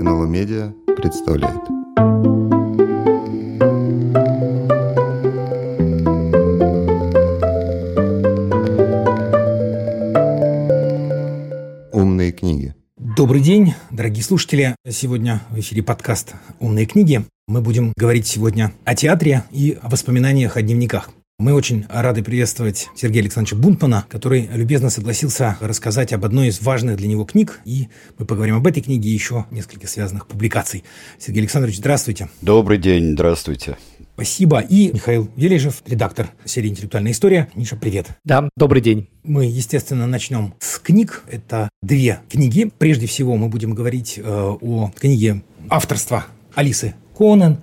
НЛО Медиа представляет. Умные книги. Добрый день, дорогие слушатели. Сегодня в эфире подкаст «Умные книги». Мы будем говорить сегодня о театре и о воспоминаниях о дневниках. Мы очень рады приветствовать Сергея Александровича Бунтмана, который любезно согласился рассказать об одной из важных для него книг, и мы поговорим об этой книге и еще нескольких связанных публикаций. Сергей Александрович, здравствуйте. Добрый день, здравствуйте. Спасибо. И Михаил Вележев, редактор серии «Интеллектуальная история». Миша, привет. Да, добрый день. Мы, естественно, начнем с книг. Это две книги. Прежде всего мы будем говорить э, о книге авторства Алисы Конан,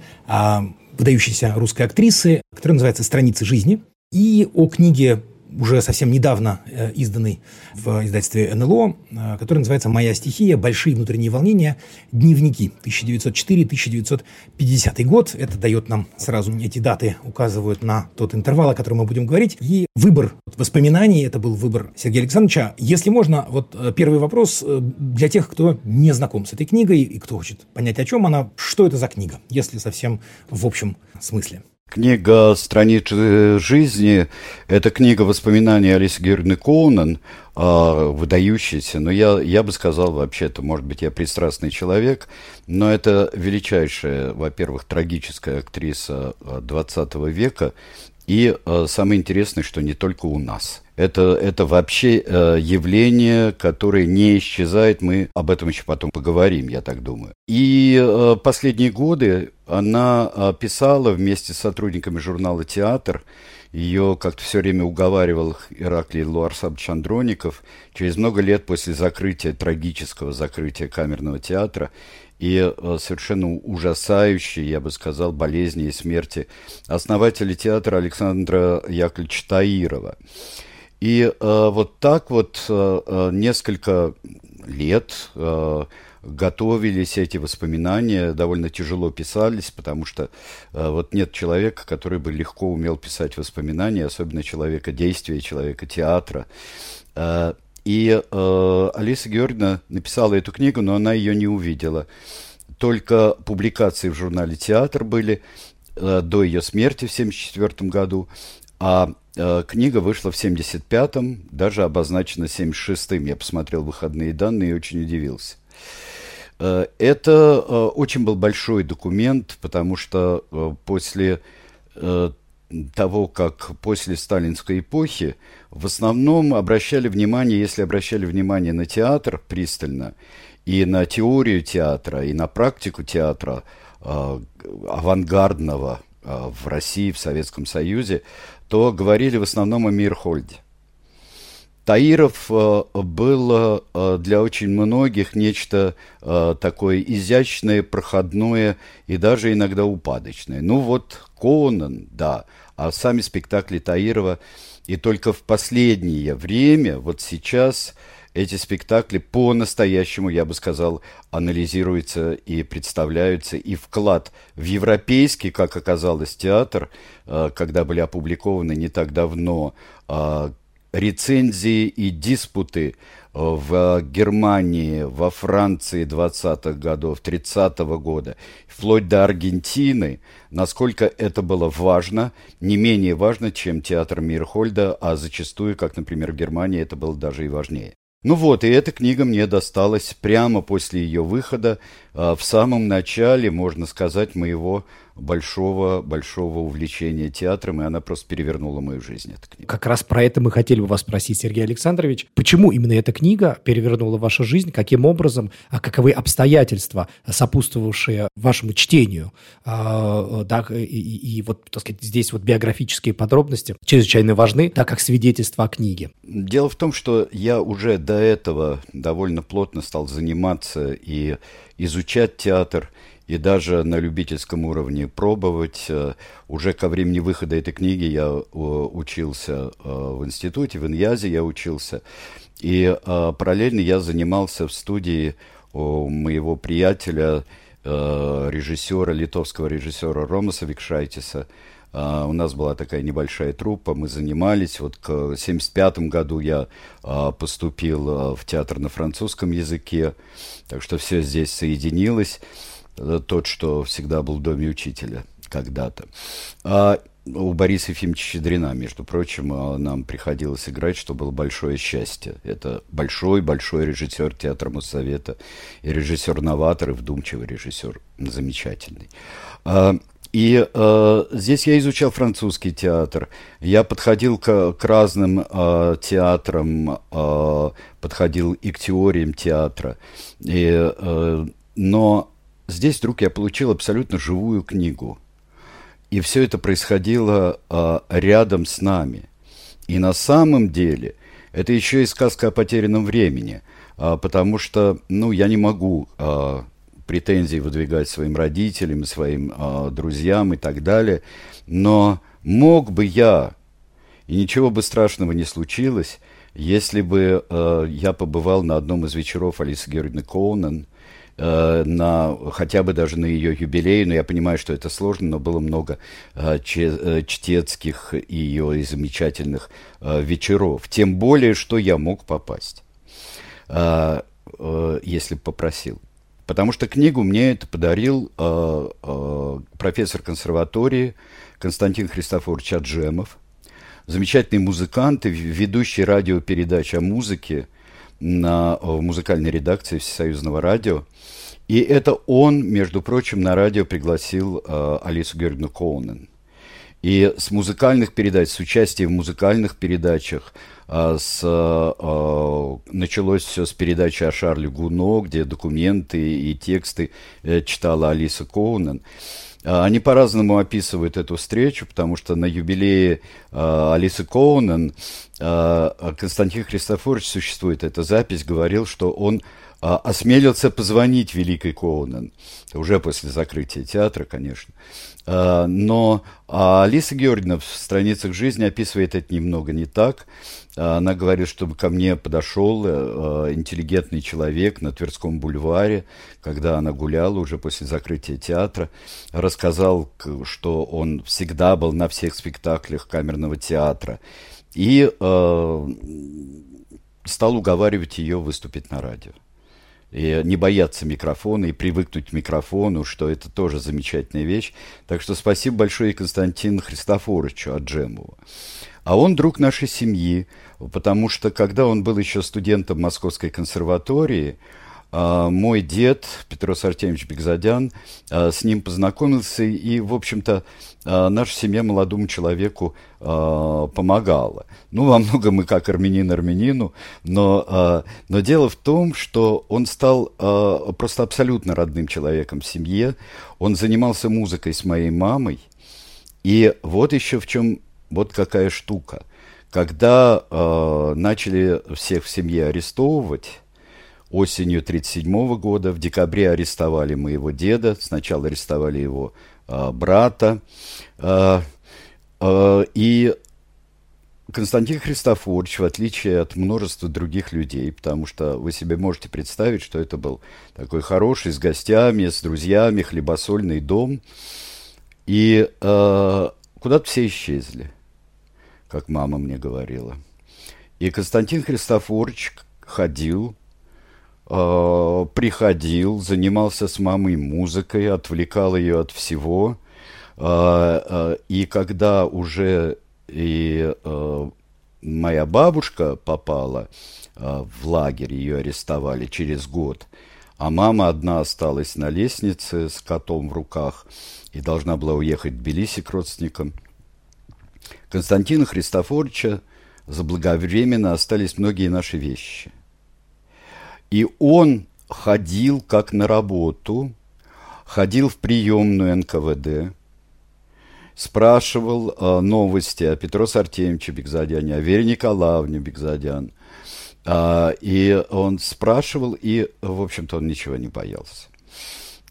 выдающейся русской актрисы, которая называется «Страницы жизни», и о книге уже совсем недавно э, изданный в издательстве НЛО, э, который называется «Моя стихия. Большие внутренние волнения. Дневники. 1904-1950 год». Это дает нам сразу эти даты, указывают на тот интервал, о котором мы будем говорить. И выбор воспоминаний, это был выбор Сергея Александровича. Если можно, вот э, первый вопрос для тех, кто не знаком с этой книгой и кто хочет понять, о чем она, что это за книга, если совсем в общем смысле. Книга «Страницы жизни» – это книга воспоминаний Алисы Георгиевны Коунен, а, выдающаяся, но я, я бы сказал, вообще-то, может быть, я пристрастный человек, но это величайшая, во-первых, трагическая актриса 20 а, века, и э, самое интересное, что не только у нас. Это, это вообще э, явление, которое не исчезает. Мы об этом еще потом поговорим, я так думаю. И э, последние годы она э, писала вместе с сотрудниками журнала «Театр». Ее как-то все время уговаривал Ираклий Луарсабович Андроников. Через много лет после закрытия, трагического закрытия камерного театра, и э, совершенно ужасающей, я бы сказал, болезни и смерти основателя театра Александра Яковлевича Таирова. И э, вот так вот э, э несколько лет э, готовились эти воспоминания, довольно тяжело писались, потому что э, вот нет человека, который бы легко умел писать воспоминания, особенно человека действия, человека театра. Э, и э, Алиса Георгиевна написала эту книгу, но она ее не увидела. Только публикации в журнале «Театр» были э, до ее смерти в 1974 году, а книга вышла в 1975-м, даже обозначена 1976-м. Я посмотрел выходные данные и очень удивился. Э, это э, очень был большой документ, потому что э, после э, того, как после сталинской эпохи в основном обращали внимание, если обращали внимание на театр пристально, и на теорию театра, и на практику театра э, авангардного э, в России, в Советском Союзе, то говорили в основном о Мирхольде. Таиров э, был э, для очень многих нечто э, такое изящное, проходное и даже иногда упадочное. Ну вот Конан, да, а сами спектакли Таирова. И только в последнее время, вот сейчас, эти спектакли по-настоящему, я бы сказал, анализируются и представляются. И вклад в европейский, как оказалось, театр, когда были опубликованы не так давно рецензии и диспуты э, в Германии, во Франции 20-х годов, 30-го года, вплоть до Аргентины, насколько это было важно, не менее важно, чем театр Мирхольда, а зачастую, как, например, в Германии, это было даже и важнее. Ну вот, и эта книга мне досталась прямо после ее выхода, э, в самом начале, можно сказать, моего большого-большого увлечения театром, и она просто перевернула мою жизнь, эта книга. Как раз про это мы хотели бы вас спросить, Сергей Александрович. Почему именно эта книга перевернула вашу жизнь? Каким образом? А каковы обстоятельства, сопутствовавшие вашему чтению? А, да, и, и, и вот, так сказать, здесь вот биографические подробности чрезвычайно важны, так как свидетельство о книге. Дело в том, что я уже до этого довольно плотно стал заниматься и изучать театр, и даже на любительском уровне пробовать. Э, уже ко времени выхода этой книги я э, учился э, в институте, в Иньязе я учился. И параллельно я занимался в студии у моего приятеля, режиссера, литовского режиссера Ромаса Викшайтиса, у нас была такая небольшая труппа, мы занимались. Вот к 1975 году я поступил в театр на французском языке, так что все здесь соединилось. Тот, что всегда был в доме учителя когда-то. У Бориса Ефимовича Щедрина, между прочим, нам приходилось играть, что было большое счастье. Это большой-большой режиссер театра Моссовета, и режиссер-новатор, и вдумчивый режиссер, замечательный. И э, здесь я изучал французский театр. Я подходил к, к разным э, театрам, э, подходил и к теориям театра. И, э, но здесь вдруг я получил абсолютно живую книгу. И все это происходило э, рядом с нами. И на самом деле это еще и сказка о потерянном времени, э, потому что, ну, я не могу э, претензии выдвигать своим родителям, своим э, друзьям и так далее. Но мог бы я, и ничего бы страшного не случилось, если бы э, я побывал на одном из вечеров Алисы Георгиевны Коунен, э, на, хотя бы даже на ее юбилей, но я понимаю, что это сложно, но было много э, э, чтецких ее и замечательных э, вечеров. Тем более, что я мог попасть, э, э, если попросил. Потому что книгу мне это подарил э, э, профессор консерватории Константин Христофорович Аджемов, замечательный музыкант и ведущий радиопередач о музыке на, в музыкальной редакции Всесоюзного радио. И это он, между прочим, на радио пригласил э, Алису Георгиевну Коунен. И с музыкальных передач, с участием в музыкальных передачах – а, с, а, началось все с передачи о Шарле Гуно, где документы и тексты э, читала Алиса Коунен. А, они по-разному описывают эту встречу, потому что на юбилее Алисы Коунен Константин Христофорович, существует эта запись, говорил, что он осмелился позвонить Великой Коунен, уже после закрытия театра, конечно. Но Алиса Георгиевна в страницах жизни описывает это немного не так. Она говорит, чтобы ко мне подошел э, интеллигентный человек на Тверском бульваре, когда она гуляла уже после закрытия театра, рассказал, что он всегда был на всех спектаклях камерного театра и э, стал уговаривать ее выступить на радио. И не бояться микрофона и привыкнуть к микрофону, что это тоже замечательная вещь. Так что спасибо большое Константину Христофоровичу Аджемову. А он друг нашей семьи, потому что когда он был еще студентом Московской консерватории, мой дед Петрос Артемьевич Бекзадян а, с ним познакомился, и, в общем-то, а, наша семья молодому человеку помогала. Ну, во многом мы как армянин армянину, но, но дело в том, что он стал просто абсолютно родным человеком в семье. Он занимался музыкой с моей мамой, и вот еще в чем, вот какая штука – когда начали всех в семье арестовывать, осенью 1937 года, в декабре арестовали моего деда, сначала арестовали его э, брата, э, э, и Константин Христофорович, в отличие от множества других людей, потому что вы себе можете представить, что это был такой хороший, с гостями, с друзьями, хлебосольный дом, и э, куда-то все исчезли как мама мне говорила. И Константин Христофорович ходил, э, приходил, занимался с мамой музыкой, отвлекал ее от всего. Э, э, и когда уже и моя бабушка попала в лагерь, ее арестовали через год, а мама одна осталась на лестнице с котом в руках и должна была уехать в Тбилиси к родственникам – Константина Христофоровича заблаговременно остались многие наши вещи. И он ходил как на работу, ходил в приемную НКВД, спрашивал э, новости о Петрос Артемьевиче Бекзадяне, о Вере Николаевне Бекзадян. Э, и он спрашивал, и, в общем-то, он ничего не боялся.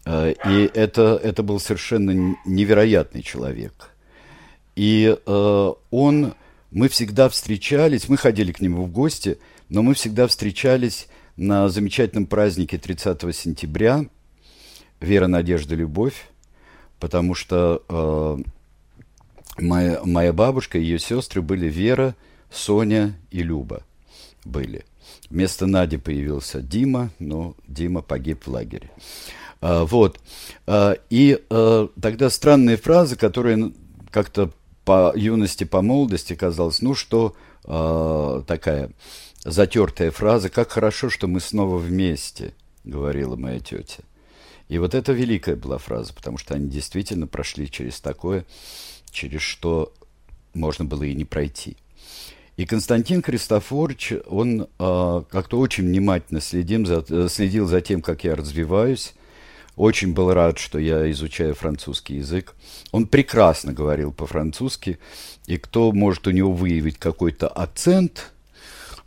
Э, и это, это был совершенно невероятный человек – и э, он, мы всегда встречались, мы ходили к нему в гости, но мы всегда встречались на замечательном празднике 30 сентября «Вера, надежда, любовь», потому что э, моя, моя бабушка и ее сестры были Вера, Соня и Люба были. Вместо Нади появился Дима, но Дима погиб в лагере. А, вот. А, и а, тогда странные фразы, которые как-то по юности, по молодости казалось, ну что а, такая затертая фраза, как хорошо, что мы снова вместе, говорила моя тетя. И вот это великая была фраза, потому что они действительно прошли через такое, через что можно было и не пройти. И Константин Христофорович, он э, как-то очень внимательно следим за, следил за тем, как я развиваюсь. Очень был рад, что я изучаю французский язык. Он прекрасно говорил по-французски, и кто может у него выявить какой-то акцент,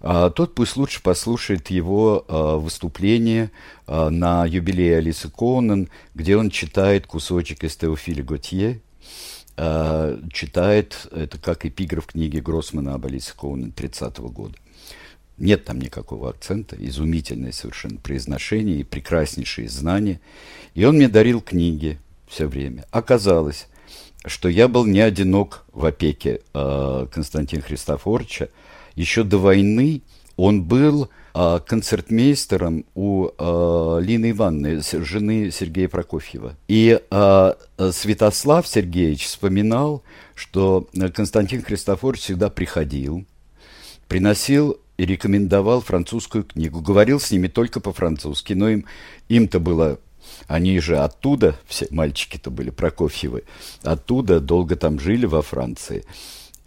а, тот пусть лучше послушает его а, выступление а, на юбилее Алисы Конан, где он читает кусочек из Теофиля Готье, читает, это как эпиграф книги Гроссмана об Алисе Коунен 30-го года. Нет там никакого акцента, изумительное совершенно произношение и прекраснейшие знания. И он мне дарил книги все время. Оказалось, что я был не одинок в опеке э, Константина Христофоровича. Еще до войны он был э, концертмейстером у э, Лины Ивановны, жены Сергея Прокофьева. И э, Святослав Сергеевич вспоминал, что Константин Христофорович всегда приходил, приносил и рекомендовал французскую книгу. Говорил с ними только по-французски, но им, им-то было они же оттуда, все мальчики-то были Прокофьевы, оттуда долго там жили во Франции.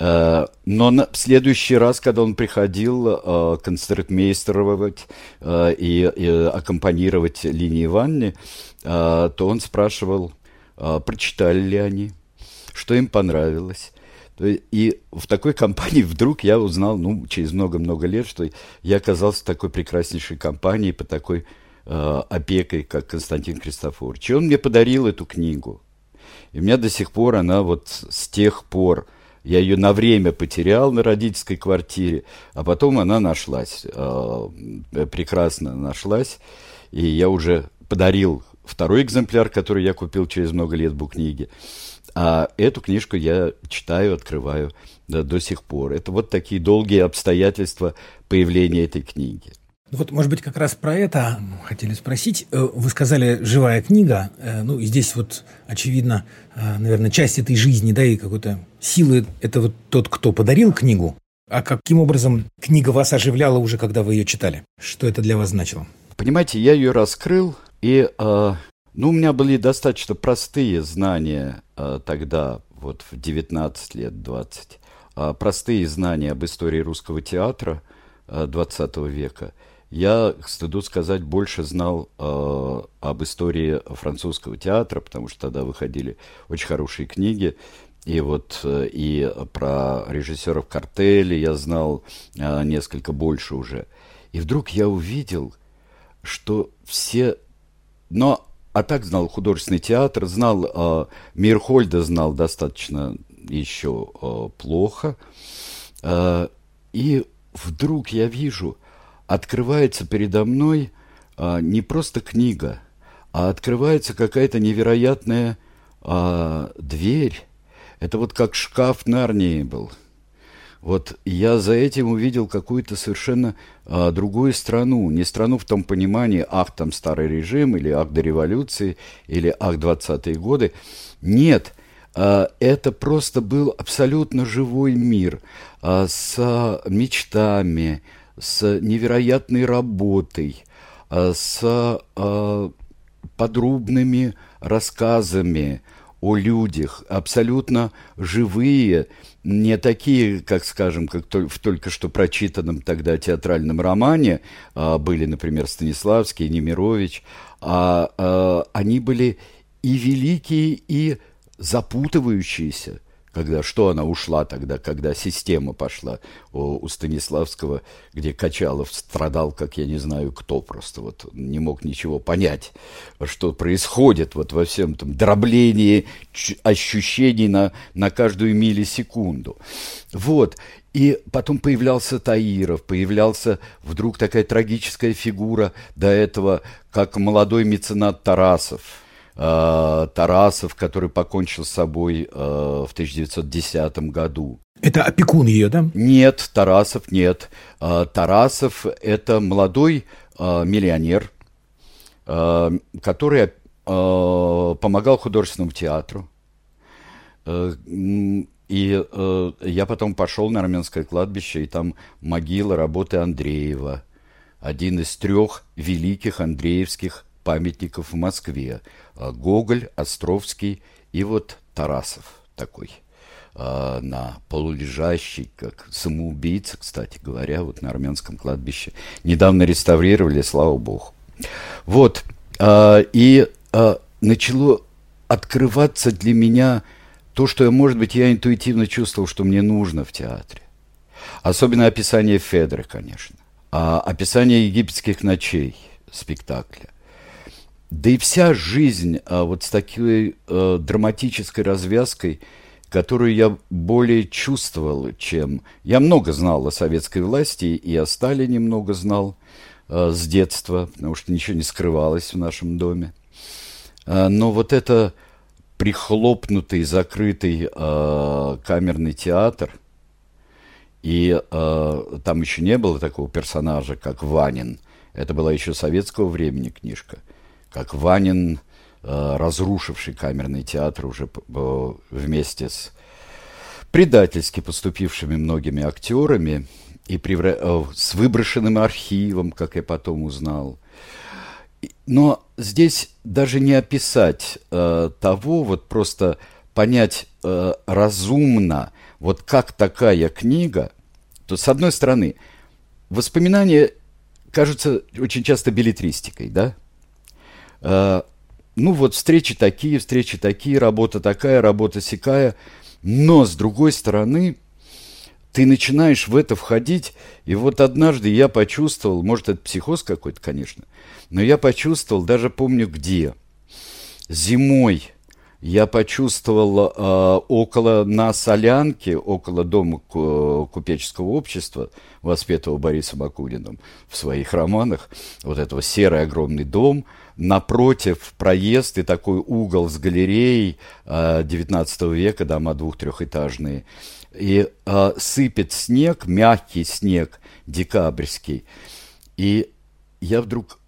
Э, но на следующий раз, когда он приходил э, концертмейстеровать э, и, аккомпанировать Линии Ивановне, то он спрашивал, прочитали ли они, что им понравилось. И в такой компании вдруг я узнал, ну, через много-много лет, что я оказался в такой прекраснейшей компании, по такой опекой, как Константин Кристофорович. И он мне подарил эту книгу. И у меня до сих пор она вот с тех пор я ее на время потерял на родительской квартире, а потом она нашлась, э, прекрасно нашлась. И я уже подарил второй экземпляр, который я купил через много лет в букниге. А эту книжку я читаю, открываю да, до сих пор. Это вот такие долгие обстоятельства появления этой книги. Вот, может быть, как раз про это хотели спросить. Э, вы сказали «живая книга». Э, ну, и здесь вот, очевидно, э, наверное, часть этой жизни, да, и какой-то силы – это вот тот, кто подарил книгу. А каким образом книга вас оживляла уже, когда вы ее читали? Что это для вас значило? Понимаете, я ее раскрыл, и, э, ну, у меня были достаточно простые знания э, тогда, вот в 19 лет, 20. Э, простые знания об истории русского театра э, 20 века – я, к стыду сказать, больше знал э, об истории французского театра, потому что тогда выходили очень хорошие книги. И вот э, и про режиссеров картели я знал э, несколько больше уже. И вдруг я увидел, что все... Но, а так знал художественный театр, знал... Э, Мирхольда знал достаточно еще э, плохо. Э, и вдруг я вижу открывается передо мной а, не просто книга, а открывается какая-то невероятная а, дверь. Это вот как шкаф Нарнии был. Вот я за этим увидел какую-то совершенно а, другую страну. Не страну в том понимании, ах, там старый режим, или ах, до революции, или ах, 20-е годы. Нет, а, это просто был абсолютно живой мир а, с мечтами, с невероятной работой, а, с а, подробными рассказами о людях, абсолютно живые, не такие, как, скажем, как в только что прочитанном тогда театральном романе а, были, например, Станиславский, Немирович, а они были и великие, и запутывающиеся – когда что она ушла тогда, когда система пошла у, у Станиславского, где Качалов страдал, как я не знаю кто, просто вот не мог ничего понять, что происходит вот во всем этом дроблении ощущений на, на каждую миллисекунду. Вот. И потом появлялся Таиров, появлялся вдруг такая трагическая фигура до этого, как молодой меценат Тарасов – Тарасов, который покончил с собой э, в 1910 году. Это опекун ее, да? Нет, Тарасов нет. Э, Тарасов – это молодой э, миллионер, э, который э, помогал художественному театру. Э, и э, я потом пошел на армянское кладбище, и там могила работы Андреева, один из трех великих андреевских памятников в Москве. Э, Гоголь, Островский и вот Тарасов такой э, на полулежащий, как самоубийца, кстати говоря, вот на армянском кладбище. Недавно реставрировали, слава богу. Вот, э, и начало открываться для меня то, что, может быть, я интуитивно чувствовал, что мне нужно в театре. Особенно описание Федры, конечно. А описание египетских ночей спектакля. Да и вся жизнь а, вот с такой а, драматической развязкой, которую я более чувствовал, чем... Я много знал о советской власти, и о Сталине много знал а, с детства, потому что ничего не скрывалось в нашем доме. А, но вот это прихлопнутый, закрытый э, камерный театр, и э, там еще не было такого персонажа, как Ванин. Это была еще советского времени книжка. Как Ванин, э, разрушивший камерный театр уже э, вместе с предательски поступившими многими актерами и э, с выброшенным архивом, как я потом узнал. Но здесь даже не описать э, того, вот просто понять э, разумно, вот как такая книга, то с одной стороны, воспоминания кажутся очень часто билетристикой, да? Э, ну вот встречи такие, встречи такие, работа такая, работа сякая, но с другой стороны, ты начинаешь в это входить, и вот однажды я почувствовал, может, это психоз какой-то, конечно, но я почувствовал, даже помню где, зимой я почувствовал э, около на Солянке, около дома купеческого общества, воспетого Борисом Бакуниным в своих романах, вот этого серый огромный дом, напротив проезд и такой угол с галереей э, 19 века, дома двух-трехэтажные – и э, сыпет снег, мягкий снег, декабрьский. И я вдруг,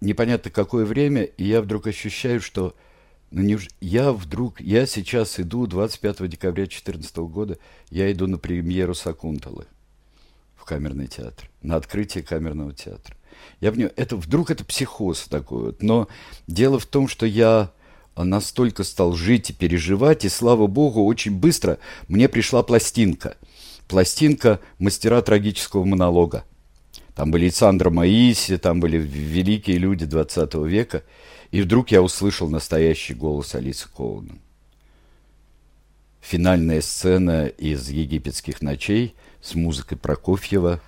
непонятно какое время, и я вдруг ощущаю, что ну, не, я вдруг, я сейчас иду 25 декабря 2014 года, я иду на премьеру Сакунталы камерный театр, на открытие камерного театра. Я нее, это вдруг это психоз такой вот, но дело в том, что я настолько стал жить и переживать, и слава богу, очень быстро мне пришла пластинка. Пластинка «Мастера трагического монолога». Там были и Сандра Маиси, там были великие люди 20 века. И вдруг я услышал настоящий голос Алисы Коунен. Финальная сцена из «Египетских ночей» с музыкой Прокофьева.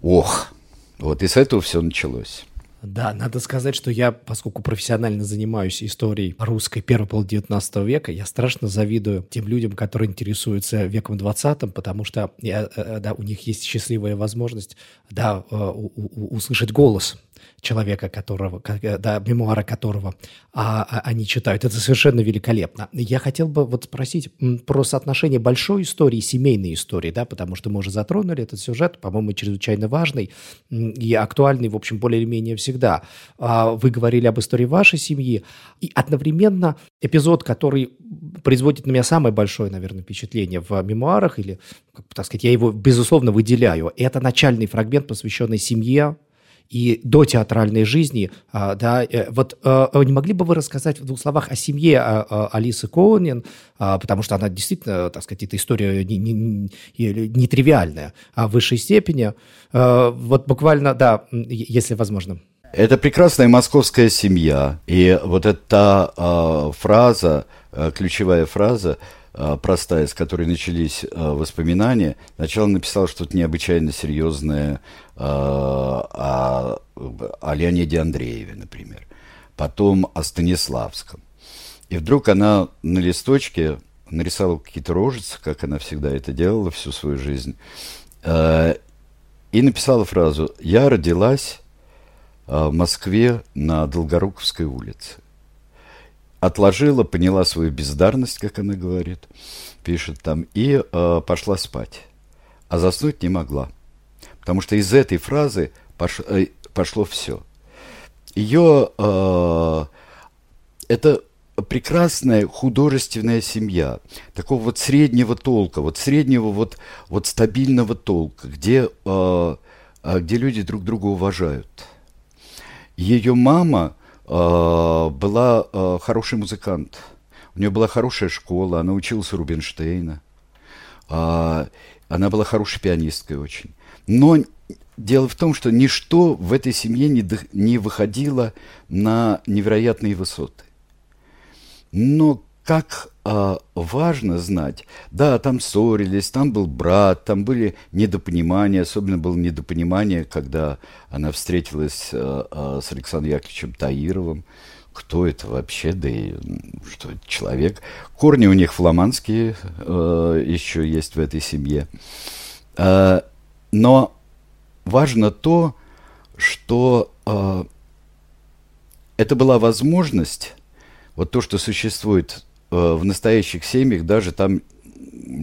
Ох, вот и с этого все началось. Да, надо сказать, что я, поскольку профессионально занимаюсь историей русской первого половины 19 века, я страшно завидую тем людям, которые интересуются веком 20, потому что я, э, э, да, у них есть счастливая возможность да, э, услышать голос человека, которого, да, мемуара которого а, а, они читают. Это совершенно великолепно. Я хотел бы вот спросить про соотношение большой истории и семейной истории, да, потому что мы уже затронули этот сюжет, по-моему, чрезвычайно важный и актуальный, в общем, более или менее всегда. А вы говорили об истории вашей семьи, и одновременно эпизод, который производит на меня самое большое, наверное, впечатление в мемуарах, или, так сказать, я его, безусловно, выделяю, это начальный фрагмент, посвященный семье, и до театральной жизни, а, да, э, вот э, не могли бы вы рассказать в двух словах о семье а, а, Алисы Коунин, потому что она действительно, так сказать, эта история не, не, не а в высшей степени. Вот буквально, да, если возможно. Это прекрасная московская семья. И вот эта э, фраза, ключевая фраза, простая, с которой начались э, воспоминания, сначала написал что-то необычайно серьезное э, о, о Леониде Андрееве, например. Потом о Станиславском. И вдруг она на листочке нарисовала какие-то рожицы, как она всегда это делала всю свою жизнь, э, и написала фразу «Я родилась в Москве на Долгоруковской улице. Отложила, поняла свою бездарность, как она говорит, пишет там, и э, пошла спать. А заснуть не могла. Потому что из этой фразы пош, э, пошло все. Ее э, это прекрасная художественная семья, такого вот среднего толка, вот среднего вот, вот стабильного толка, где, э, э где люди друг друга уважают. Ее мама была э, хороший музыкант, у нее была хорошая школа, она училась у Рубинштейна, э, она была хорошей пианисткой очень. Но дело в том, что ничто в этой семье не, не выходило на невероятные высоты. Но как а, важно знать, да, там ссорились, там был брат, там были недопонимания, особенно было недопонимание, когда она встретилась а, а, с Александром Яковлевичем Таировым. Кто это вообще, да и что это человек. Корни у них фламандские а, еще есть в этой семье. А, но важно то, что а, это была возможность вот то, что существует э, в настоящих семьях, даже там,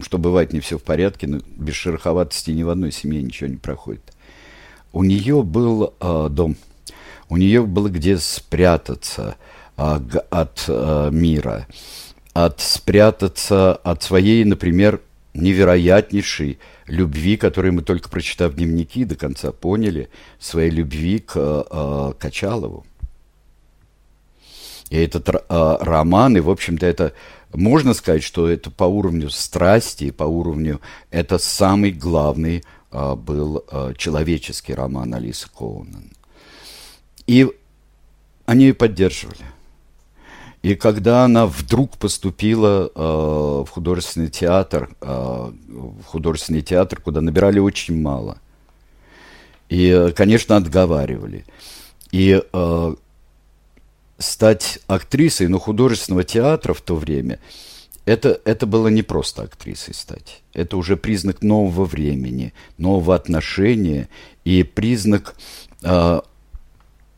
что бывает не все в порядке, но без шероховатости ни в одной семье ничего не проходит. У нее был э, дом, у нее было где спрятаться э, от э, мира, от спрятаться от своей, например, невероятнейшей любви, которую мы только прочитав дневники до конца поняли, своей любви к э, Качалову. И этот э, роман, и, в общем-то, это можно сказать, что это по уровню страсти, по уровню, это самый главный э, был э, человеческий роман Алисы Коунен. И они ее поддерживали. И когда она вдруг поступила э, в художественный театр, э, в художественный театр, куда набирали очень мало, и, конечно, отговаривали. И э, стать актрисой, но художественного театра в то время, это, это было не просто актрисой стать. Это уже признак нового времени, нового отношения и признак, э,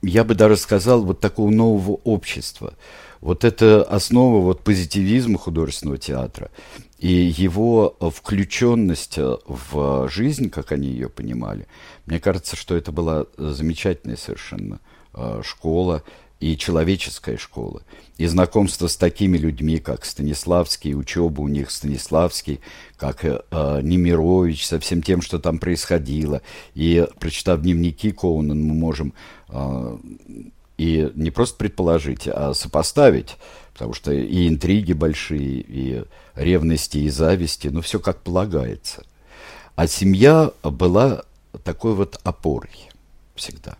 я бы даже сказал, вот такого нового общества. Вот это основа вот позитивизма художественного театра и его включенность в жизнь, как они ее понимали. Мне кажется, что это была замечательная совершенно школа, и человеческая школа, и знакомство с такими людьми, как Станиславский, учеба у них Станиславский, как э, э, Немирович, со всем тем, что там происходило. И прочитав дневники Коунен, мы можем э, и не просто предположить, а сопоставить, потому что и интриги большие, и ревности, и зависти, ну, все как полагается. А семья была такой вот опорой всегда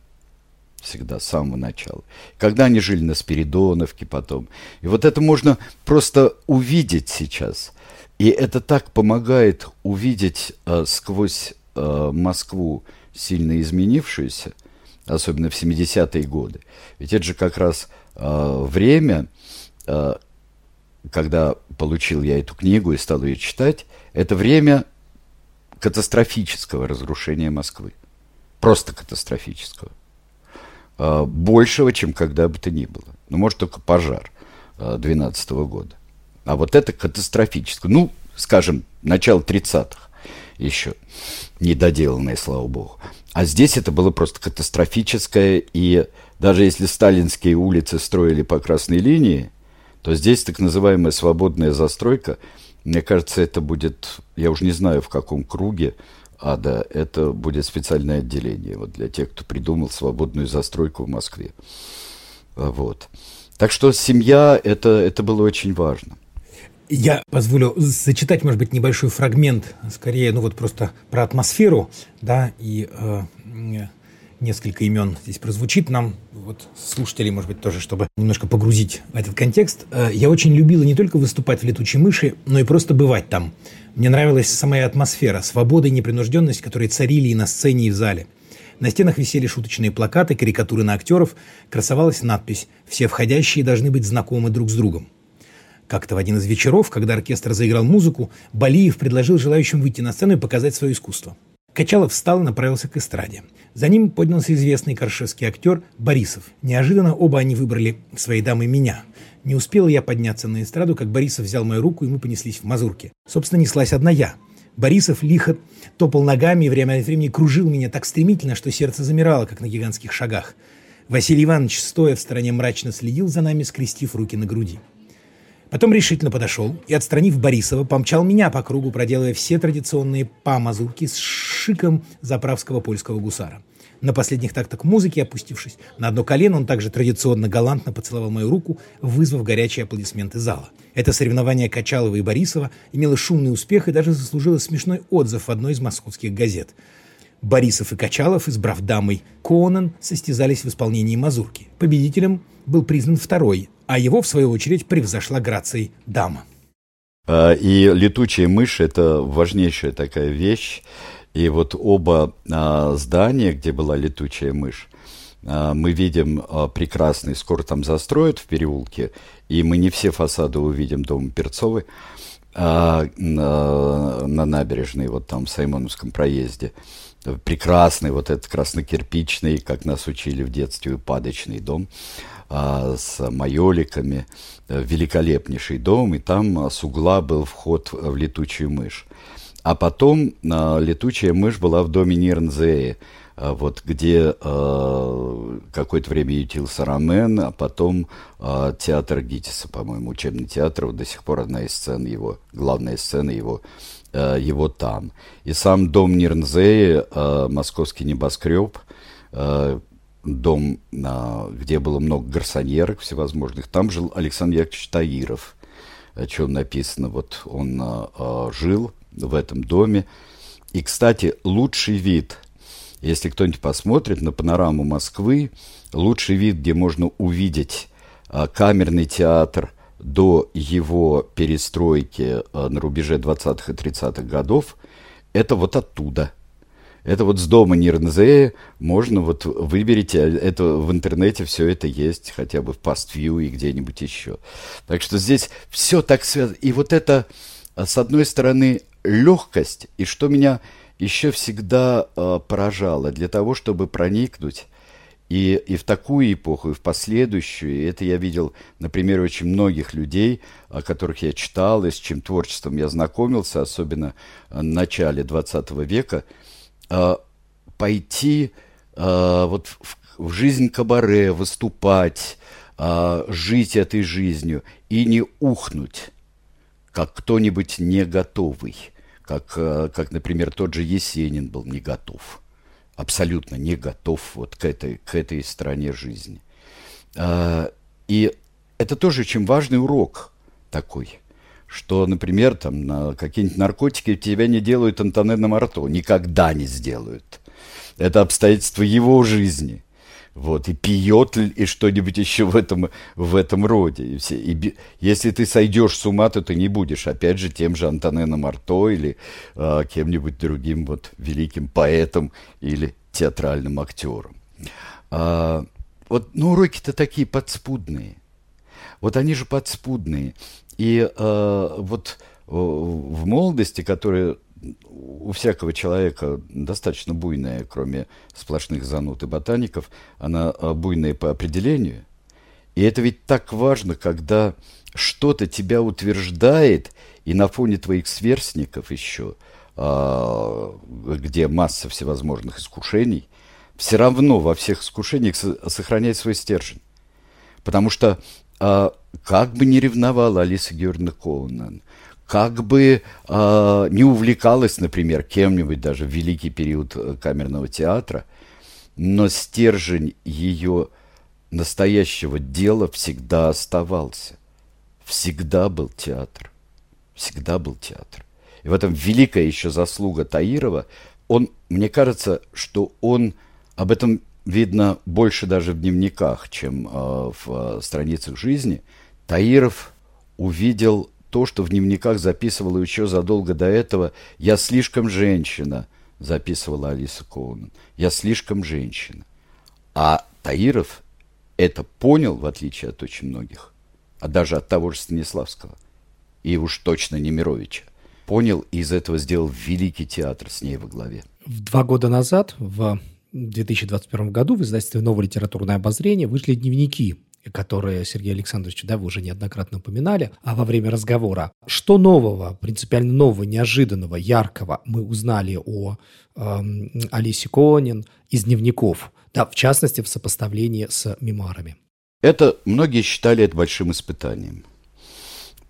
всегда, с самого начала. Когда они жили на Спиридоновке потом. И вот это можно просто увидеть сейчас. И это так помогает увидеть э, сквозь э, Москву сильно изменившуюся, особенно в 70-е годы. Ведь это же как раз э, время, э, когда получил я эту книгу и стал ее читать, это время катастрофического разрушения Москвы. Просто катастрофического. Э, большего, чем когда бы то ни было. Ну, может, только пожар 2012 э, года. А вот это катастрофическое. Ну, скажем, начало 30-х еще недоделанное, слава богу. А здесь это было просто катастрофическое, и даже если сталинские улицы строили по красной линии, то здесь так называемая свободная застройка, мне кажется, это будет, я уже не знаю в каком круге, ада, это будет специальное отделение вот для тех, кто придумал свободную застройку в Москве. А, вот. Так что семья это, это было очень важно. Я позволю зачитать, может быть, небольшой фрагмент, скорее, ну вот просто про атмосферу, да, и э, несколько имен здесь прозвучит нам, вот слушателей, может быть, тоже, чтобы немножко погрузить в этот контекст. Э, я очень любила не только выступать в «Летучей мыши», но и просто бывать там. Мне нравилась самая атмосфера, свобода и непринужденность, которые царили и на сцене, и в зале. На стенах висели шуточные плакаты, карикатуры на актеров, красовалась надпись «Все входящие должны быть знакомы друг с другом». Как-то в один из вечеров, когда оркестр заиграл музыку, Балиев предложил желающим выйти на сцену и показать свое искусство. Качалов встал и направился к эстраде. За ним поднялся известный коршевский актер Борисов. Неожиданно оба они выбрали своей дамой меня. Не успел я подняться на эстраду, как Борисов взял мою руку, и мы понеслись в мазурке. Собственно, неслась одна я. Борисов лихо топал ногами и время от времени кружил меня так стремительно, что сердце замирало, как на гигантских шагах. Василий Иванович, стоя в стороне, мрачно следил за нами, скрестив руки на груди. Потом решительно подошел и, отстранив Борисова, помчал меня по кругу, проделывая все традиционные па-мазурки с шиком заправского польского гусара. На последних тактах музыки, опустившись на одно колено, он также традиционно галантно поцеловал мою руку, вызвав горячие аплодисменты зала. Это соревнование Качалова и Борисова имело шумный успех и даже заслужило смешной отзыв в одной из московских газет. Борисов и Качалов, избрав дамой Конан, состязались в исполнении мазурки. Победителем был признан второй, а его, в свою очередь, превзошла грацией дама. А, и летучая мышь – это важнейшая такая вещь. И вот оба а, здания, где была летучая мышь, а, мы видим прекрасный, скоро там застроят в переулке, и мы не все фасады увидим дома Перцовой, а, на, на набережной, вот там в Саймоновском проезде. Прекрасный вот этот краснокирпичный, как нас учили в детстве, упадочный дом а, с майоликами, великолепнейший дом, и там с угла был вход в летучую мышь. А потом а, летучая мышь была в доме Нирнзеи, а, вот где а, какое-то время ютился Ромен, а потом а, театр Гитиса, по-моему, учебный театр, вот до сих пор одна из сцен его, главная сцена его, а, его там. И сам дом Нирнзеи, а, московский небоскреб, а, дом, а, где было много гарсоньерок всевозможных, там жил Александр Яковлевич Таиров, о чем написано, вот он а, а, жил в этом доме. И, кстати, лучший вид, если кто-нибудь посмотрит на панораму Москвы, лучший вид, где можно увидеть а, камерный театр до его перестройки а, на рубеже 20-х и 30-х годов, это вот оттуда – это вот с дома Нирнзея можно вот выберите, это в интернете все это есть, хотя бы в PastView и где-нибудь еще. Так что здесь все так связано. И вот это, а, с одной стороны, легкость, и что меня еще всегда э, поражало, для того, чтобы проникнуть и, и в такую эпоху, и в последующую, это я видел на примере очень многих людей, о которых я читал, и с чем творчеством я знакомился, особенно в начале 20 века, э, пойти э, вот в, в жизнь кабаре, выступать, э, жить этой жизнью и не ухнуть, как кто-нибудь не готовый как, э, как, например, тот же Есенин был не готов, абсолютно не готов вот к этой, к этой стороне жизни. А, и это тоже очень важный урок такой, что, например, там на какие-нибудь наркотики тебя не делают Антонена Марто, никогда не сделают. Это обстоятельство его жизни вот, и пьет и что-нибудь еще в этом, в этом роде. И все. И если ты сойдешь с ума, то ты не будешь, опять же, тем же Антоненом Марто или а, кем-нибудь другим вот великим поэтом или театральным актером. А, вот, ну, уроки-то такие подспудные. Вот они же подспудные. И а, вот в молодости, которая у всякого человека достаточно буйная, кроме сплошных зануд и ботаников, она а, буйная по определению. И это ведь так важно, когда что-то тебя утверждает, и на фоне твоих сверстников еще, а, где масса всевозможных искушений, все равно во всех искушениях сохраняет свой стержень. Потому что а, как бы не ревновала Алиса Георгиевна Коунан, как бы э, не увлекалась, например, кем-нибудь даже в великий период э, камерного театра, но стержень ее настоящего дела всегда оставался. Всегда был театр. Всегда был театр. И в этом великая еще заслуга Таирова. Он, мне кажется, что он об этом видно больше даже в дневниках, чем э, в э, страницах жизни. Таиров увидел то, что в дневниках записывала еще задолго до этого «Я слишком женщина», записывала Алиса Коунен. «Я слишком женщина». А Таиров это понял, в отличие от очень многих, а даже от того же Станиславского, и уж точно Немировича. понял и из этого сделал великий театр с ней во главе. Два года назад, в 2021 году, в издательстве «Новое литературное обозрение» вышли дневники которые, Сергей Александрович, да, вы уже неоднократно упоминали, а во время разговора. Что нового, принципиально нового, неожиданного, яркого мы узнали о э, Алисе Конин из дневников, да, в частности, в сопоставлении с мемуарами? Это многие считали это большим испытанием.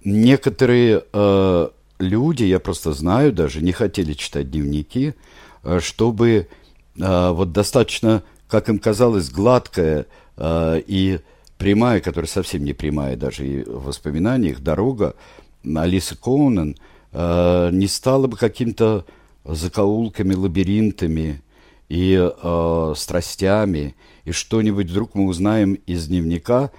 Некоторые э, люди, я просто знаю, даже не хотели читать дневники, э, чтобы э, вот достаточно, как им казалось, гладкая э, и прямая, которая совсем не прямая даже и в воспоминаниях, дорога Алисы Коунен э, не стала бы каким-то закоулками, лабиринтами и э, страстями, и что-нибудь вдруг мы узнаем из дневника,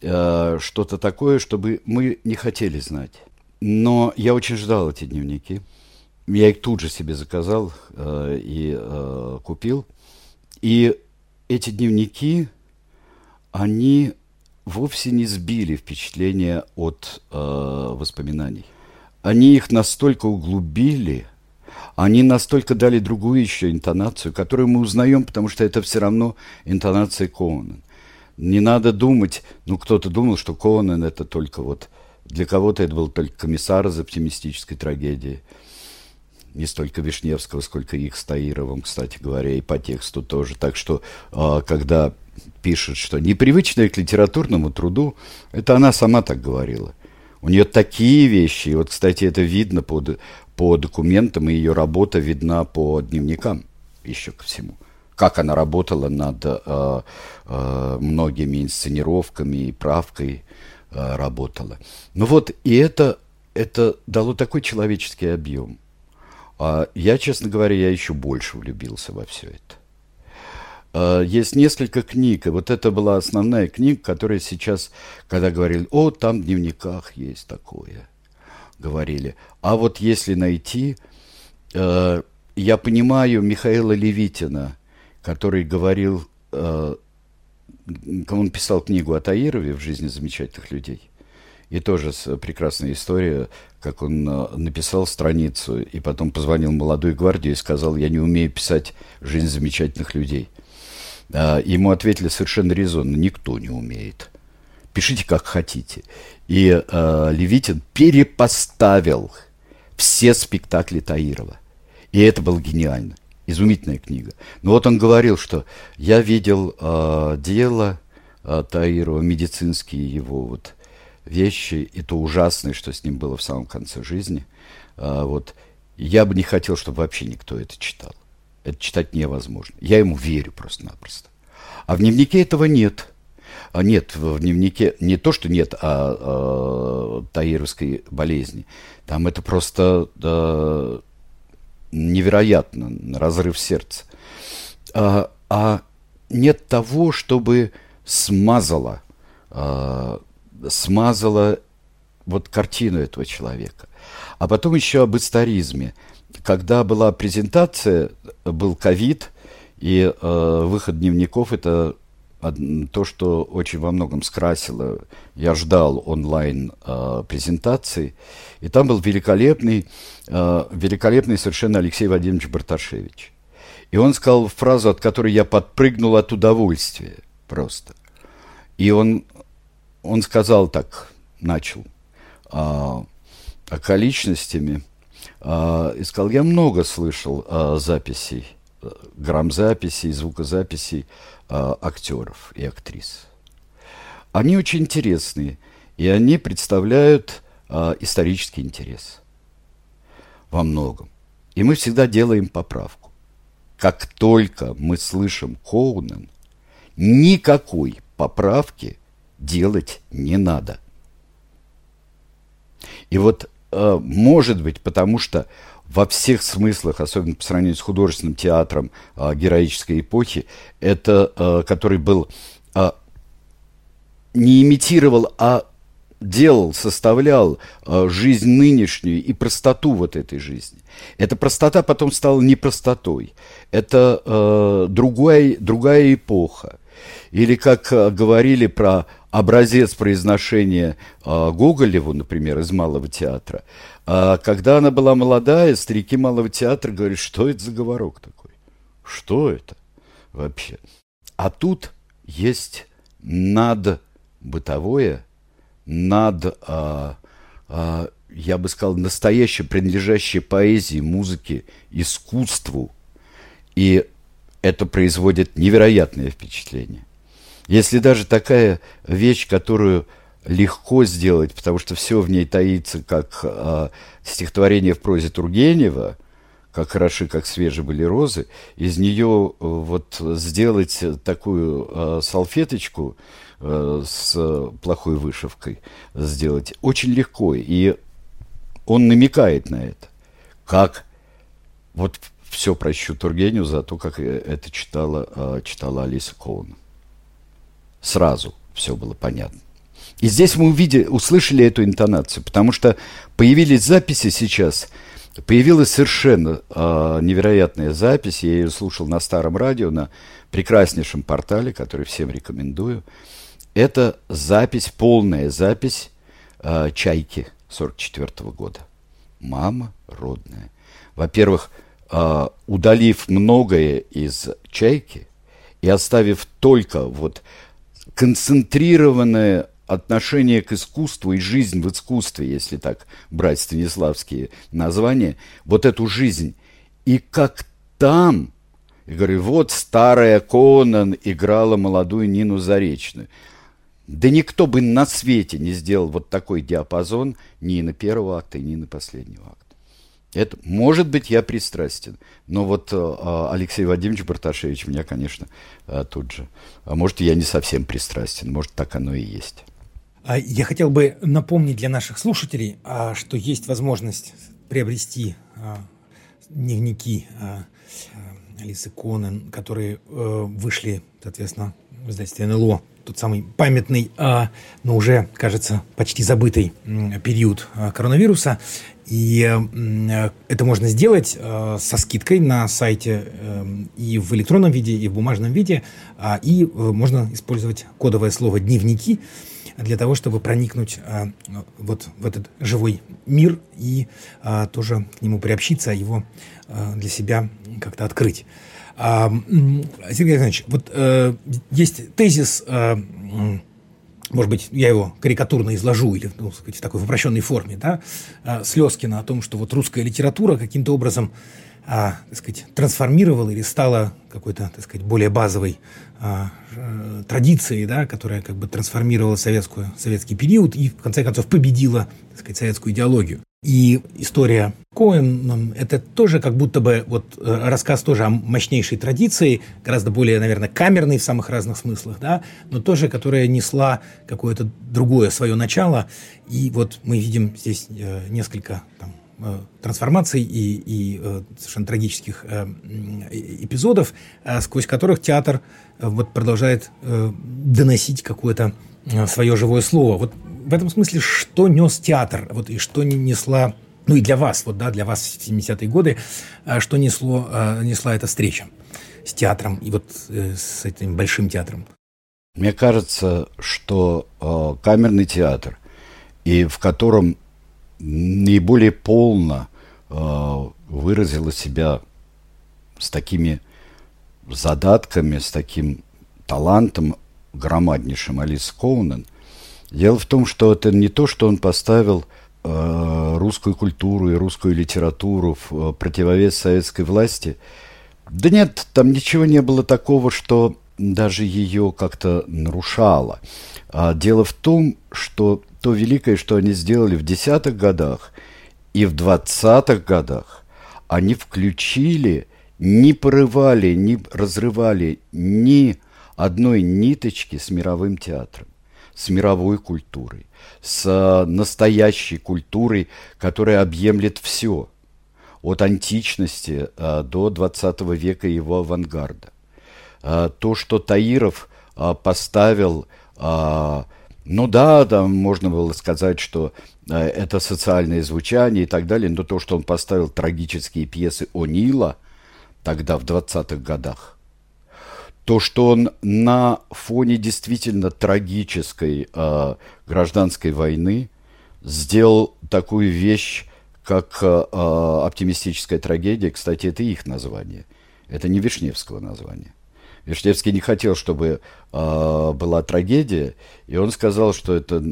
э, что-то такое, чтобы мы не хотели знать. Но я очень ждал эти дневники. Я их тут же себе заказал э, и э, купил. И эти дневники, они вовсе не сбили впечатление от э, воспоминаний. Они их настолько углубили, они настолько дали другую еще интонацию, которую мы узнаем, потому что это все равно интонация Коунен. Не надо думать, ну кто-то думал, что Коунен это только вот, для кого-то это был только комиссар из оптимистической трагедии. Не столько Вишневского, сколько их с Таировым, кстати говоря, и по тексту тоже. Так что, э, когда пишет, что непривычная к литературному труду, это она сама так говорила. У нее такие вещи, и вот, кстати, это видно по, по документам, и ее работа видна по дневникам еще ко всему. Как она работала над э, э, многими инсценировками и правкой э, работала. Ну вот, и это, это дало такой человеческий объем. А я, честно говоря, я еще больше влюбился во все это. Э, есть несколько книг, и вот это была основная книга, которая сейчас, когда говорили, о, там в дневниках есть такое, говорили. А вот если найти, э, я понимаю Михаила Левитина, который говорил, э, он писал книгу о Таирове в жизни замечательных людей. И тоже прекрасная история, как он написал страницу и потом позвонил молодой гвардии и сказал, я не умею писать жизнь замечательных людей – а, ему ответили совершенно резонно, никто не умеет. Пишите как хотите. И э, Левитин перепоставил все спектакли Таирова. И это было гениально. Изумительная книга. Но вот он говорил, что я видел э, дело э, Таирова, медицинские его вот вещи, и то ужасное, что с ним было в самом конце жизни. Э, вот. Я бы не хотел, чтобы вообще никто это читал. Это читать невозможно. Я ему верю просто-напросто. А в дневнике этого нет. А нет, в дневнике не то, что нет а, а, таировской болезни. Там это просто а, невероятно, разрыв сердца. А, а нет того, чтобы смазало, а, смазало вот картину этого человека. А потом еще об историзме – когда была презентация, был ковид, и э, выход дневников это то, что очень во многом скрасило. Я ждал онлайн э, презентации, и там был великолепный, э, великолепный совершенно Алексей Вадимович Барташевич. И он сказал фразу, от которой я подпрыгнул от удовольствия просто. И он, он сказал так, начал, э, околичностями – а, и сказал, я много слышал а, записей, грамзаписей, звукозаписей а, актеров и актрис. Они очень интересные, и они представляют исторический интерес во многом. И мы всегда делаем поправку. Как только мы слышим Коунен, никакой поправки делать не надо. И вот Э, может быть, потому что во всех смыслах, особенно по сравнению с художественным театром э, героической эпохи, это, э, который был, не имитировал, а делал, составлял жизнь нынешнюю и простоту вот этой жизни. Эта простота потом стала непростотой. Это другая, другая эпоха. Или как говорили про образец произношения э, Гоголеву, например, из Малого театра. А когда она была молодая, старики Малого театра говорят, что это за говорок такой? Что это вообще? А тут есть над бытовое, над, а, а, я бы сказал, настоящее, принадлежащее поэзии, музыке, искусству. И это производит невероятное впечатление. Если даже такая вещь, которую легко сделать, потому что все в ней таится, как э, стихотворение в прозе Тургенева, как хороши, как свежие были розы, из нее э, вот сделать такую э, салфеточку э, с плохой вышивкой, сделать очень легко. И он намекает на это. Как вот все прощу Тургеневу за то, как это читала, э, читала Алиса Коуна. Сразу все было понятно. И здесь мы увидели, услышали эту интонацию, потому что появились записи сейчас, появилась совершенно э, невероятная запись, я ее слушал на старом радио, на прекраснейшем портале, который всем рекомендую. Это запись, полная запись э, «Чайки» 44 -го года. Мама родная. Во-первых, э, удалив многое из «Чайки» и оставив только вот концентрированное отношение к искусству и жизнь в искусстве, если так брать станиславские названия, вот эту жизнь. И как там, я говорю, вот старая Конан играла молодую Нину Заречную. Да никто бы на свете не сделал вот такой диапазон ни на первого акта, ни на последнего акта. Это, может быть, я пристрастен, но вот э, Алексей Вадимович Барташевич меня, конечно, э, тут же. А может, я не совсем пристрастен, может, так оно и есть. А я хотел бы напомнить для наших слушателей, а, что есть возможность приобрести а, дневники Алисы Конан, которые э, вышли, соответственно, в издательстве НЛО, тот самый памятный, но уже, кажется, почти забытый период коронавируса. И э, это можно сделать э, со скидкой на сайте и в электронном виде, и в бумажном виде. И можно использовать кодовое слово «дневники», для того, чтобы проникнуть а, вот в этот живой мир и а, тоже к нему приобщиться, а его а, для себя как-то открыть. А, Сергей Александрович, вот а, есть тезис, а, может быть, я его карикатурно изложу или ну, сказать, в такой упрощенной форме, да, а, Слезкина о том, что вот русская литература каким-то образом а, так сказать, трансформировала или стала какой-то, так сказать, более базовой а, э, традицией, да, которая как бы трансформировала советскую, советский период и, в конце концов, победила, так сказать, советскую идеологию. И история Коэн – это тоже как будто бы вот э, рассказ тоже о мощнейшей традиции, гораздо более, наверное, камерной в самых разных смыслах, да, но тоже, которая несла какое-то другое свое начало. И вот мы видим здесь э, несколько там, Э, трансформаций и, и совершенно трагических эпизодов, сквозь которых театр вот продолжает доносить какое-то свое живое слово. Вот в этом смысле, что нес театр, вот и что несла, ну и для вас, вот да, для вас в 70-е годы, что несло, несла эта встреча с театром и вот с этим большим театром? Мне кажется, что э, камерный театр, и в котором наиболее полно э, выразила себя с такими задатками, с таким талантом громаднейшим Алис Коунен. Дело в том, что это не то, что он поставил э, русскую культуру и русскую литературу в э, противовес советской власти. Да нет, там ничего не было такого, что даже ее как-то нарушало. А дело в том, что то великое, что они сделали в десятых годах и в двадцатых годах, они включили, не порывали, не разрывали ни одной ниточки с мировым театром, с мировой культурой, с настоящей культурой, которая объемлет все, от античности а, до 20 века его авангарда. А, то, что Таиров поставил ну да, там можно было сказать, что э, это социальное звучание и так далее, но то, что он поставил трагические пьесы о Нила тогда, в 20-х годах, то, что он на фоне действительно трагической э, гражданской войны сделал такую вещь, как э, оптимистическая трагедия. Кстати, это их название. Это не Вишневского название. Вишневский не хотел, чтобы э, была трагедия, и он сказал, что это...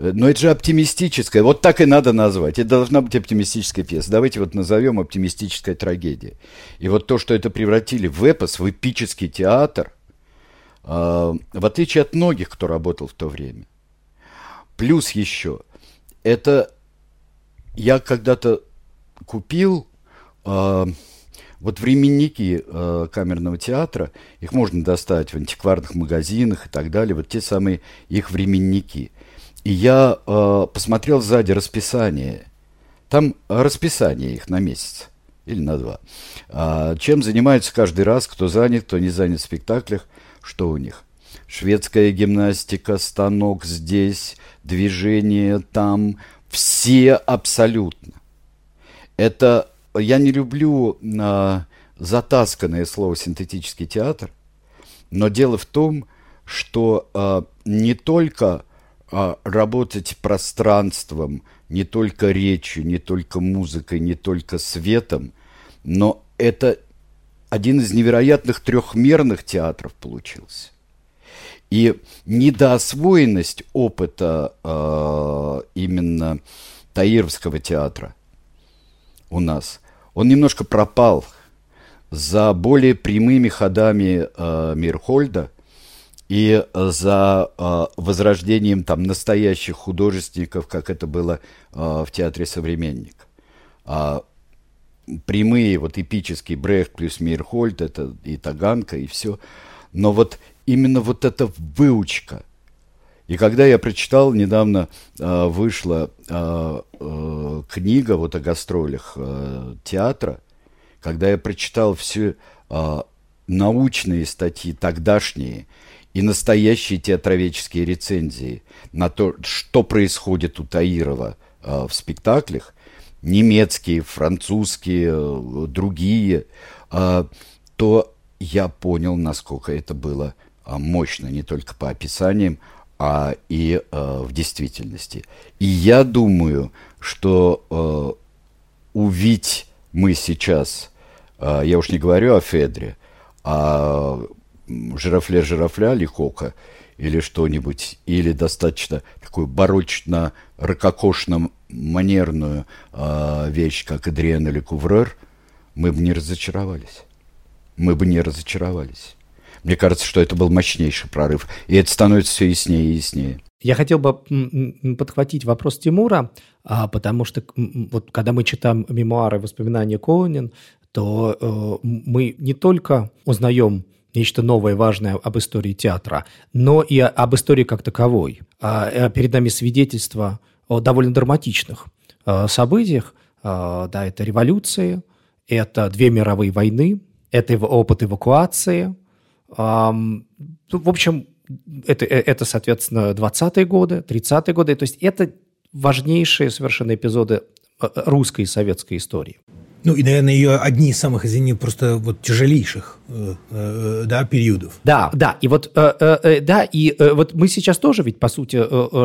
Но это же оптимистическая, вот так и надо назвать. Это должна быть оптимистическая пьеса. Давайте вот назовем оптимистическая трагедия. И вот то, что это превратили в эпос, в эпический театр, э, в отличие от многих, кто работал в то время. Плюс еще, это я когда-то купил... Э, вот временники э, камерного театра, их можно достать в антикварных магазинах и так далее, вот те самые их временники. И я э, посмотрел сзади расписание. Там расписание их на месяц или на два. А, чем занимаются каждый раз, кто занят, кто не занят в спектаклях, что у них. Шведская гимнастика, станок здесь, движение там, все абсолютно. Это я не люблю а, затасканное слово синтетический театр, но дело в том, что а, не только работать пространством, не только речью, не только музыкой, не только светом, но это один из невероятных трехмерных театров получился. И недоосвоенность опыта э, именно Таировского театра у нас, он немножко пропал за более прямыми ходами э, Мирхольда и за э, возрождением там настоящих художественников, как это было э, в театре «Современник». А прямые, вот эпические Брехт плюс Мирхольд, это и Таганка, и все. Но вот именно вот эта выучка, и когда я прочитал, недавно э, вышла э, э, книга вот о гастролях э, театра, когда я прочитал все э, научные статьи тогдашние и настоящие театроведческие рецензии на то, что происходит у Таирова э, в спектаклях, немецкие, французские, э, другие, э, то я понял, насколько это было мощно, не только по описаниям, а и в действительности. И я думаю, что увидеть мы сейчас, я уж не говорю о Федре, а жирафля-жирафля Лихока или что-нибудь, или достаточно такую барочно-ракокошно-манерную э, вещь, как Адриен или Куврер, мы бы не разочаровались. Мы бы не разочаровались. Мне кажется, что это был мощнейший прорыв. И это становится все яснее и яснее. Я хотел бы подхватить вопрос Тимура, а, потому что вот когда мы читаем мемуары, воспоминания Коунин, то э, мы не только узнаем нечто новое, важное об истории театра, но и об истории как таковой. А, э, перед нами свидетельства о довольно драматичных э, событиях. Да, это революции, это две мировые войны, это опыт эвакуации – ну, в общем, это, э, это соответственно, 20-е годы, 30-е годы. То есть это важнейшие совершенно эпизоды русской и советской истории. Ну и, наверное, ее одни из самых, извини, просто вот тяжелейших э, э, да, периодов. Да, да, и вот, э, да, и вот мы сейчас тоже ведь, по сути,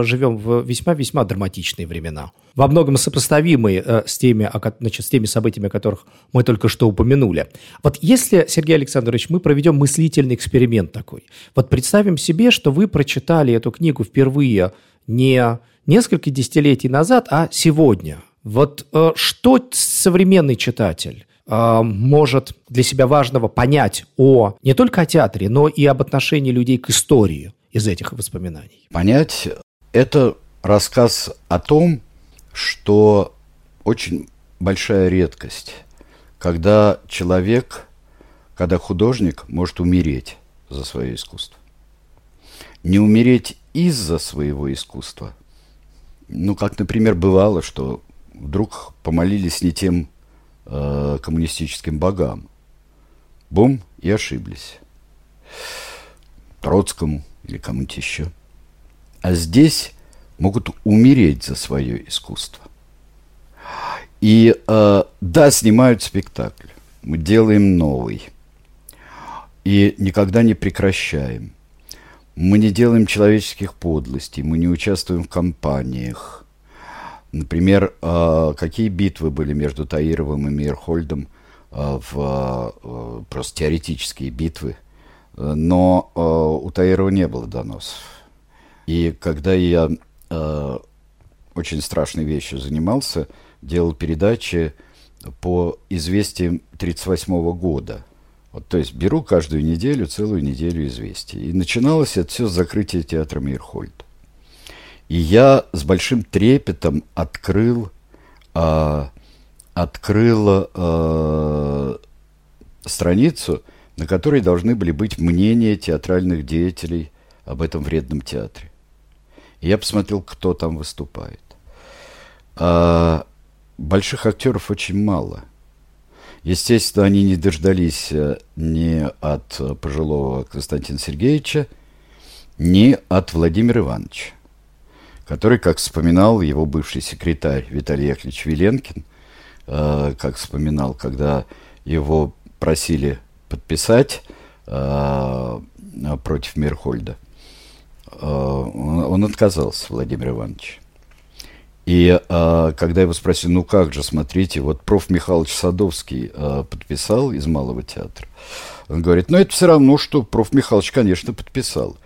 живем в весьма-весьма драматичные времена, во многом сопоставимые с, теми, значит, с теми событиями, о которых мы только что упомянули. Вот если, Сергей Александрович, мы проведем мыслительный эксперимент такой, вот представим себе, что вы прочитали эту книгу впервые не несколько десятилетий назад, а сегодня – вот э, что современный читатель э, может для себя важного понять о не только о театре, но и об отношении людей к истории из этих воспоминаний? Понять – это рассказ о том, что очень большая редкость, когда человек, когда художник может умереть за свое искусство. Не умереть из-за своего искусства. Ну, как, например, бывало, что вдруг помолились не тем э, коммунистическим богам. Бум, и ошиблись. Троцкому или кому-нибудь еще. А здесь могут умереть за свое искусство. И э, да, снимают спектакль. Мы делаем новый. и никогда не прекращаем. Мы не делаем человеческих подлостей, мы не участвуем в кампаниях. Например, а, какие битвы были между Таировым и Мейерхольдом а, в а, просто теоретические битвы, но у Таирова не было доносов. И когда я очень страшной вещью занимался, делал передачи по известиям 1938 года – вот, то есть беру каждую неделю, целую неделю известий. И начиналось это все с закрытия театра Мейерхольд. И я с большим трепетом открыл, э, открыл э, страницу, на которой должны были быть мнения театральных деятелей об этом вредном театре. И я посмотрел, кто там выступает. А, больших актеров очень мало – Естественно, они не дождались э, ни от пожилого Константина Сергеевича, ни от Владимира Ивановича, который, как вспоминал его бывший секретарь Виталий Яковлевич Виленкин, э, как вспоминал, когда его просили подписать против Мирхольда, он отказался, Владимир Иванович. И а, когда его спросили, ну как же, смотрите, вот проф. Михайлович Садовский а, подписал из Малого театра. Он говорит, ну это все равно, что проф. Михайлович, конечно, подписал.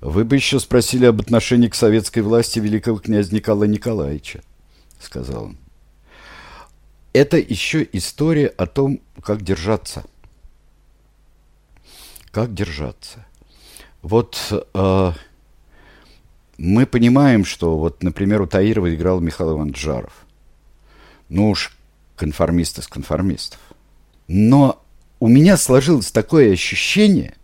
Вы бы еще спросили об отношении к советской власти великого князя Николая Николаевича, сказал он. Это еще история о том, как держаться. Как держаться. Вот... А, мы понимаем, что вот, например, у Таирова играл Михаил Иванович Жаров. Ну уж конформист из конформистов. Но у меня сложилось такое ощущение,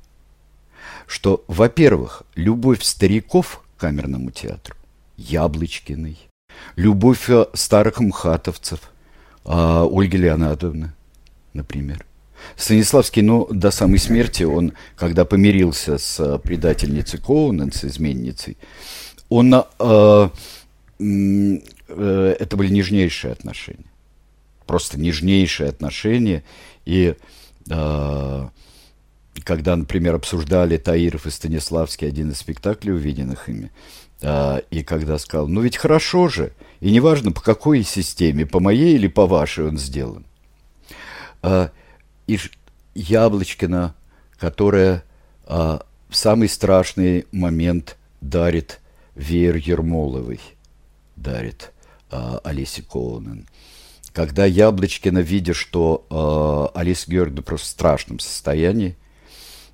что, во-первых, любовь стариков к камерному театру, Яблочкиной, любовь э, старых мхатовцев, а, Ольги Леонардовны, например. Станиславский, ну, до самой смерти, он, когда помирился с э, предательницей Коунен, с изменницей, он, э, э, это были нежнейшие отношения. Просто нежнейшие отношения. И э, когда, например, обсуждали Таиров и Станиславский один из спектаклей, увиденных ими, э, и когда сказал, ну ведь хорошо же, и неважно по какой системе, по моей или по вашей он сделан. Э, и Яблочкина, которая в самый страшный момент дарит веер Ермоловой дарит э, Олесе Коунен. Когда Яблочкина, видя, что Алиса Георгиевна просто в страшном состоянии,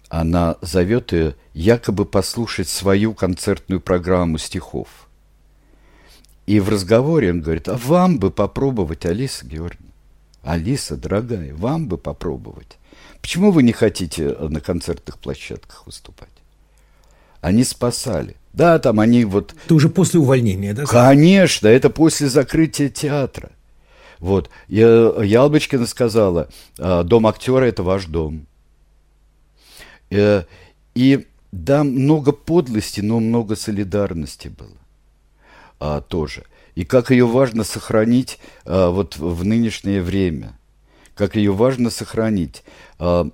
она зовет ее якобы послушать свою концертную программу стихов. И в разговоре он говорит, а вам бы попробовать, Алиса Георгиевна. Алиса, дорогая, вам бы попробовать. Почему вы не хотите на концертных площадках выступать? Они спасали. Да, там они вот... Это уже после увольнения, да? Конечно, это после закрытия театра. Вот. Я, Ялбочкина сказала, «А, дом актера – это ваш дом. Э, и да, много подлости, но много солидарности было а, тоже. И как ее важно сохранить а, вот в нынешнее время. Как ее важно сохранить. А,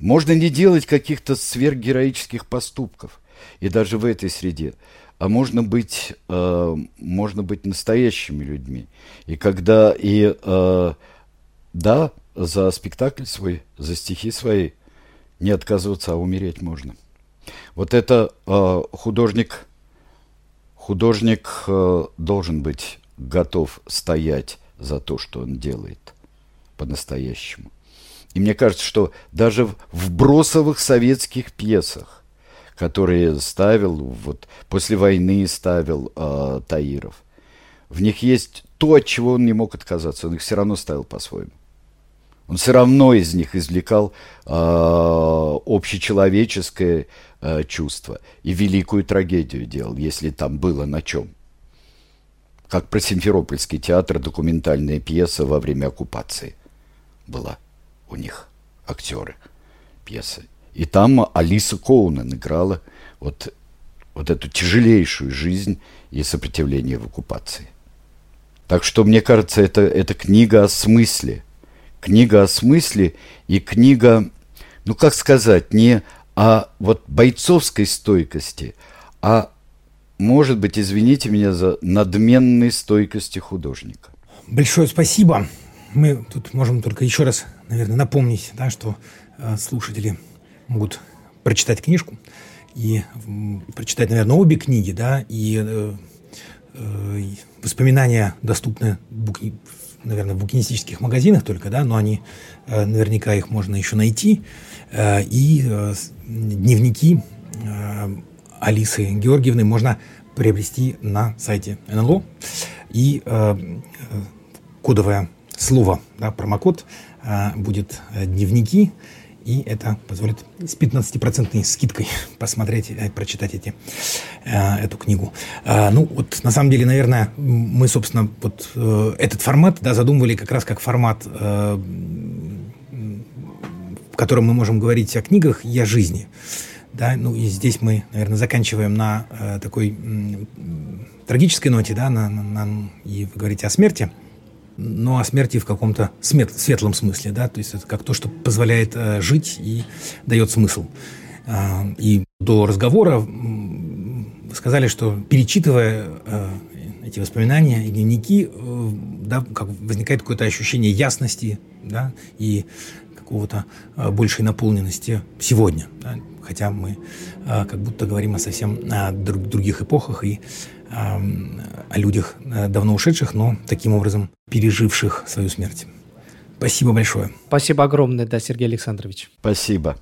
можно не делать каких-то сверхгероических поступков и даже в этой среде. А можно быть, э, можно быть настоящими людьми. И когда, и э, да, за спектакль свой, за стихи свои не отказываться, а умереть можно. Вот это э, художник, художник э, должен быть готов стоять за то, что он делает по-настоящему. И мне кажется, что даже в бросовых советских пьесах которые ставил, вот после войны ставил э, Таиров. В них есть то, от чего он не мог отказаться. Он их все равно ставил по-своему. Он все равно из них извлекал э, общечеловеческое э, чувство и великую трагедию делал, если там было на чем. Как про Симферопольский театр документальная пьеса во время оккупации была у них, актеры пьесы. И там Алиса Коунен играла вот, вот эту тяжелейшую жизнь и сопротивление в оккупации. Так что, мне кажется, это, это книга о смысле. Книга о смысле и книга, ну как сказать, не о вот бойцовской стойкости, а может быть, извините меня за надменной стойкости художника. Большое спасибо. Мы тут можем только еще раз, наверное, напомнить, да, что э, слушатели могут прочитать книжку и прочитать, наверное, обе книги, да, и э, воспоминания доступны, буки, наверное, в букинистических магазинах только, да, но они, э, наверняка их можно еще найти, э, и э, дневники э, Алисы Георгиевны можно приобрести на сайте НЛО. И э, э, кодовое слово, да, промокод э, будет э, дневники, и это позволит с 15% скидкой посмотреть, э, прочитать эти, э, эту книгу. Э, ну, вот на самом деле, наверное, мы, собственно, вот э, этот формат да, задумывали как раз как формат, в котором мы можем говорить о книгах и о жизни. Да, ну и здесь мы, наверное, заканчиваем на такой трагической ноте, да, на, на, на, и вы говорите о смерти, но о смерти в каком-то светлом смысле, да, то есть это как то, что позволяет э, жить и дает смысл. Э, и до разговора сказали, что перечитывая э, эти воспоминания и дневники, э, да, как возникает какое-то ощущение ясности, да, и какого-то э, большей наполненности сегодня. Да? Хотя мы э, как будто говорим о совсем о других эпохах и о людях э, давно ушедших, но таким образом переживших свою смерть. Спасибо большое. Спасибо огромное, да, Сергей Александрович. Спасибо.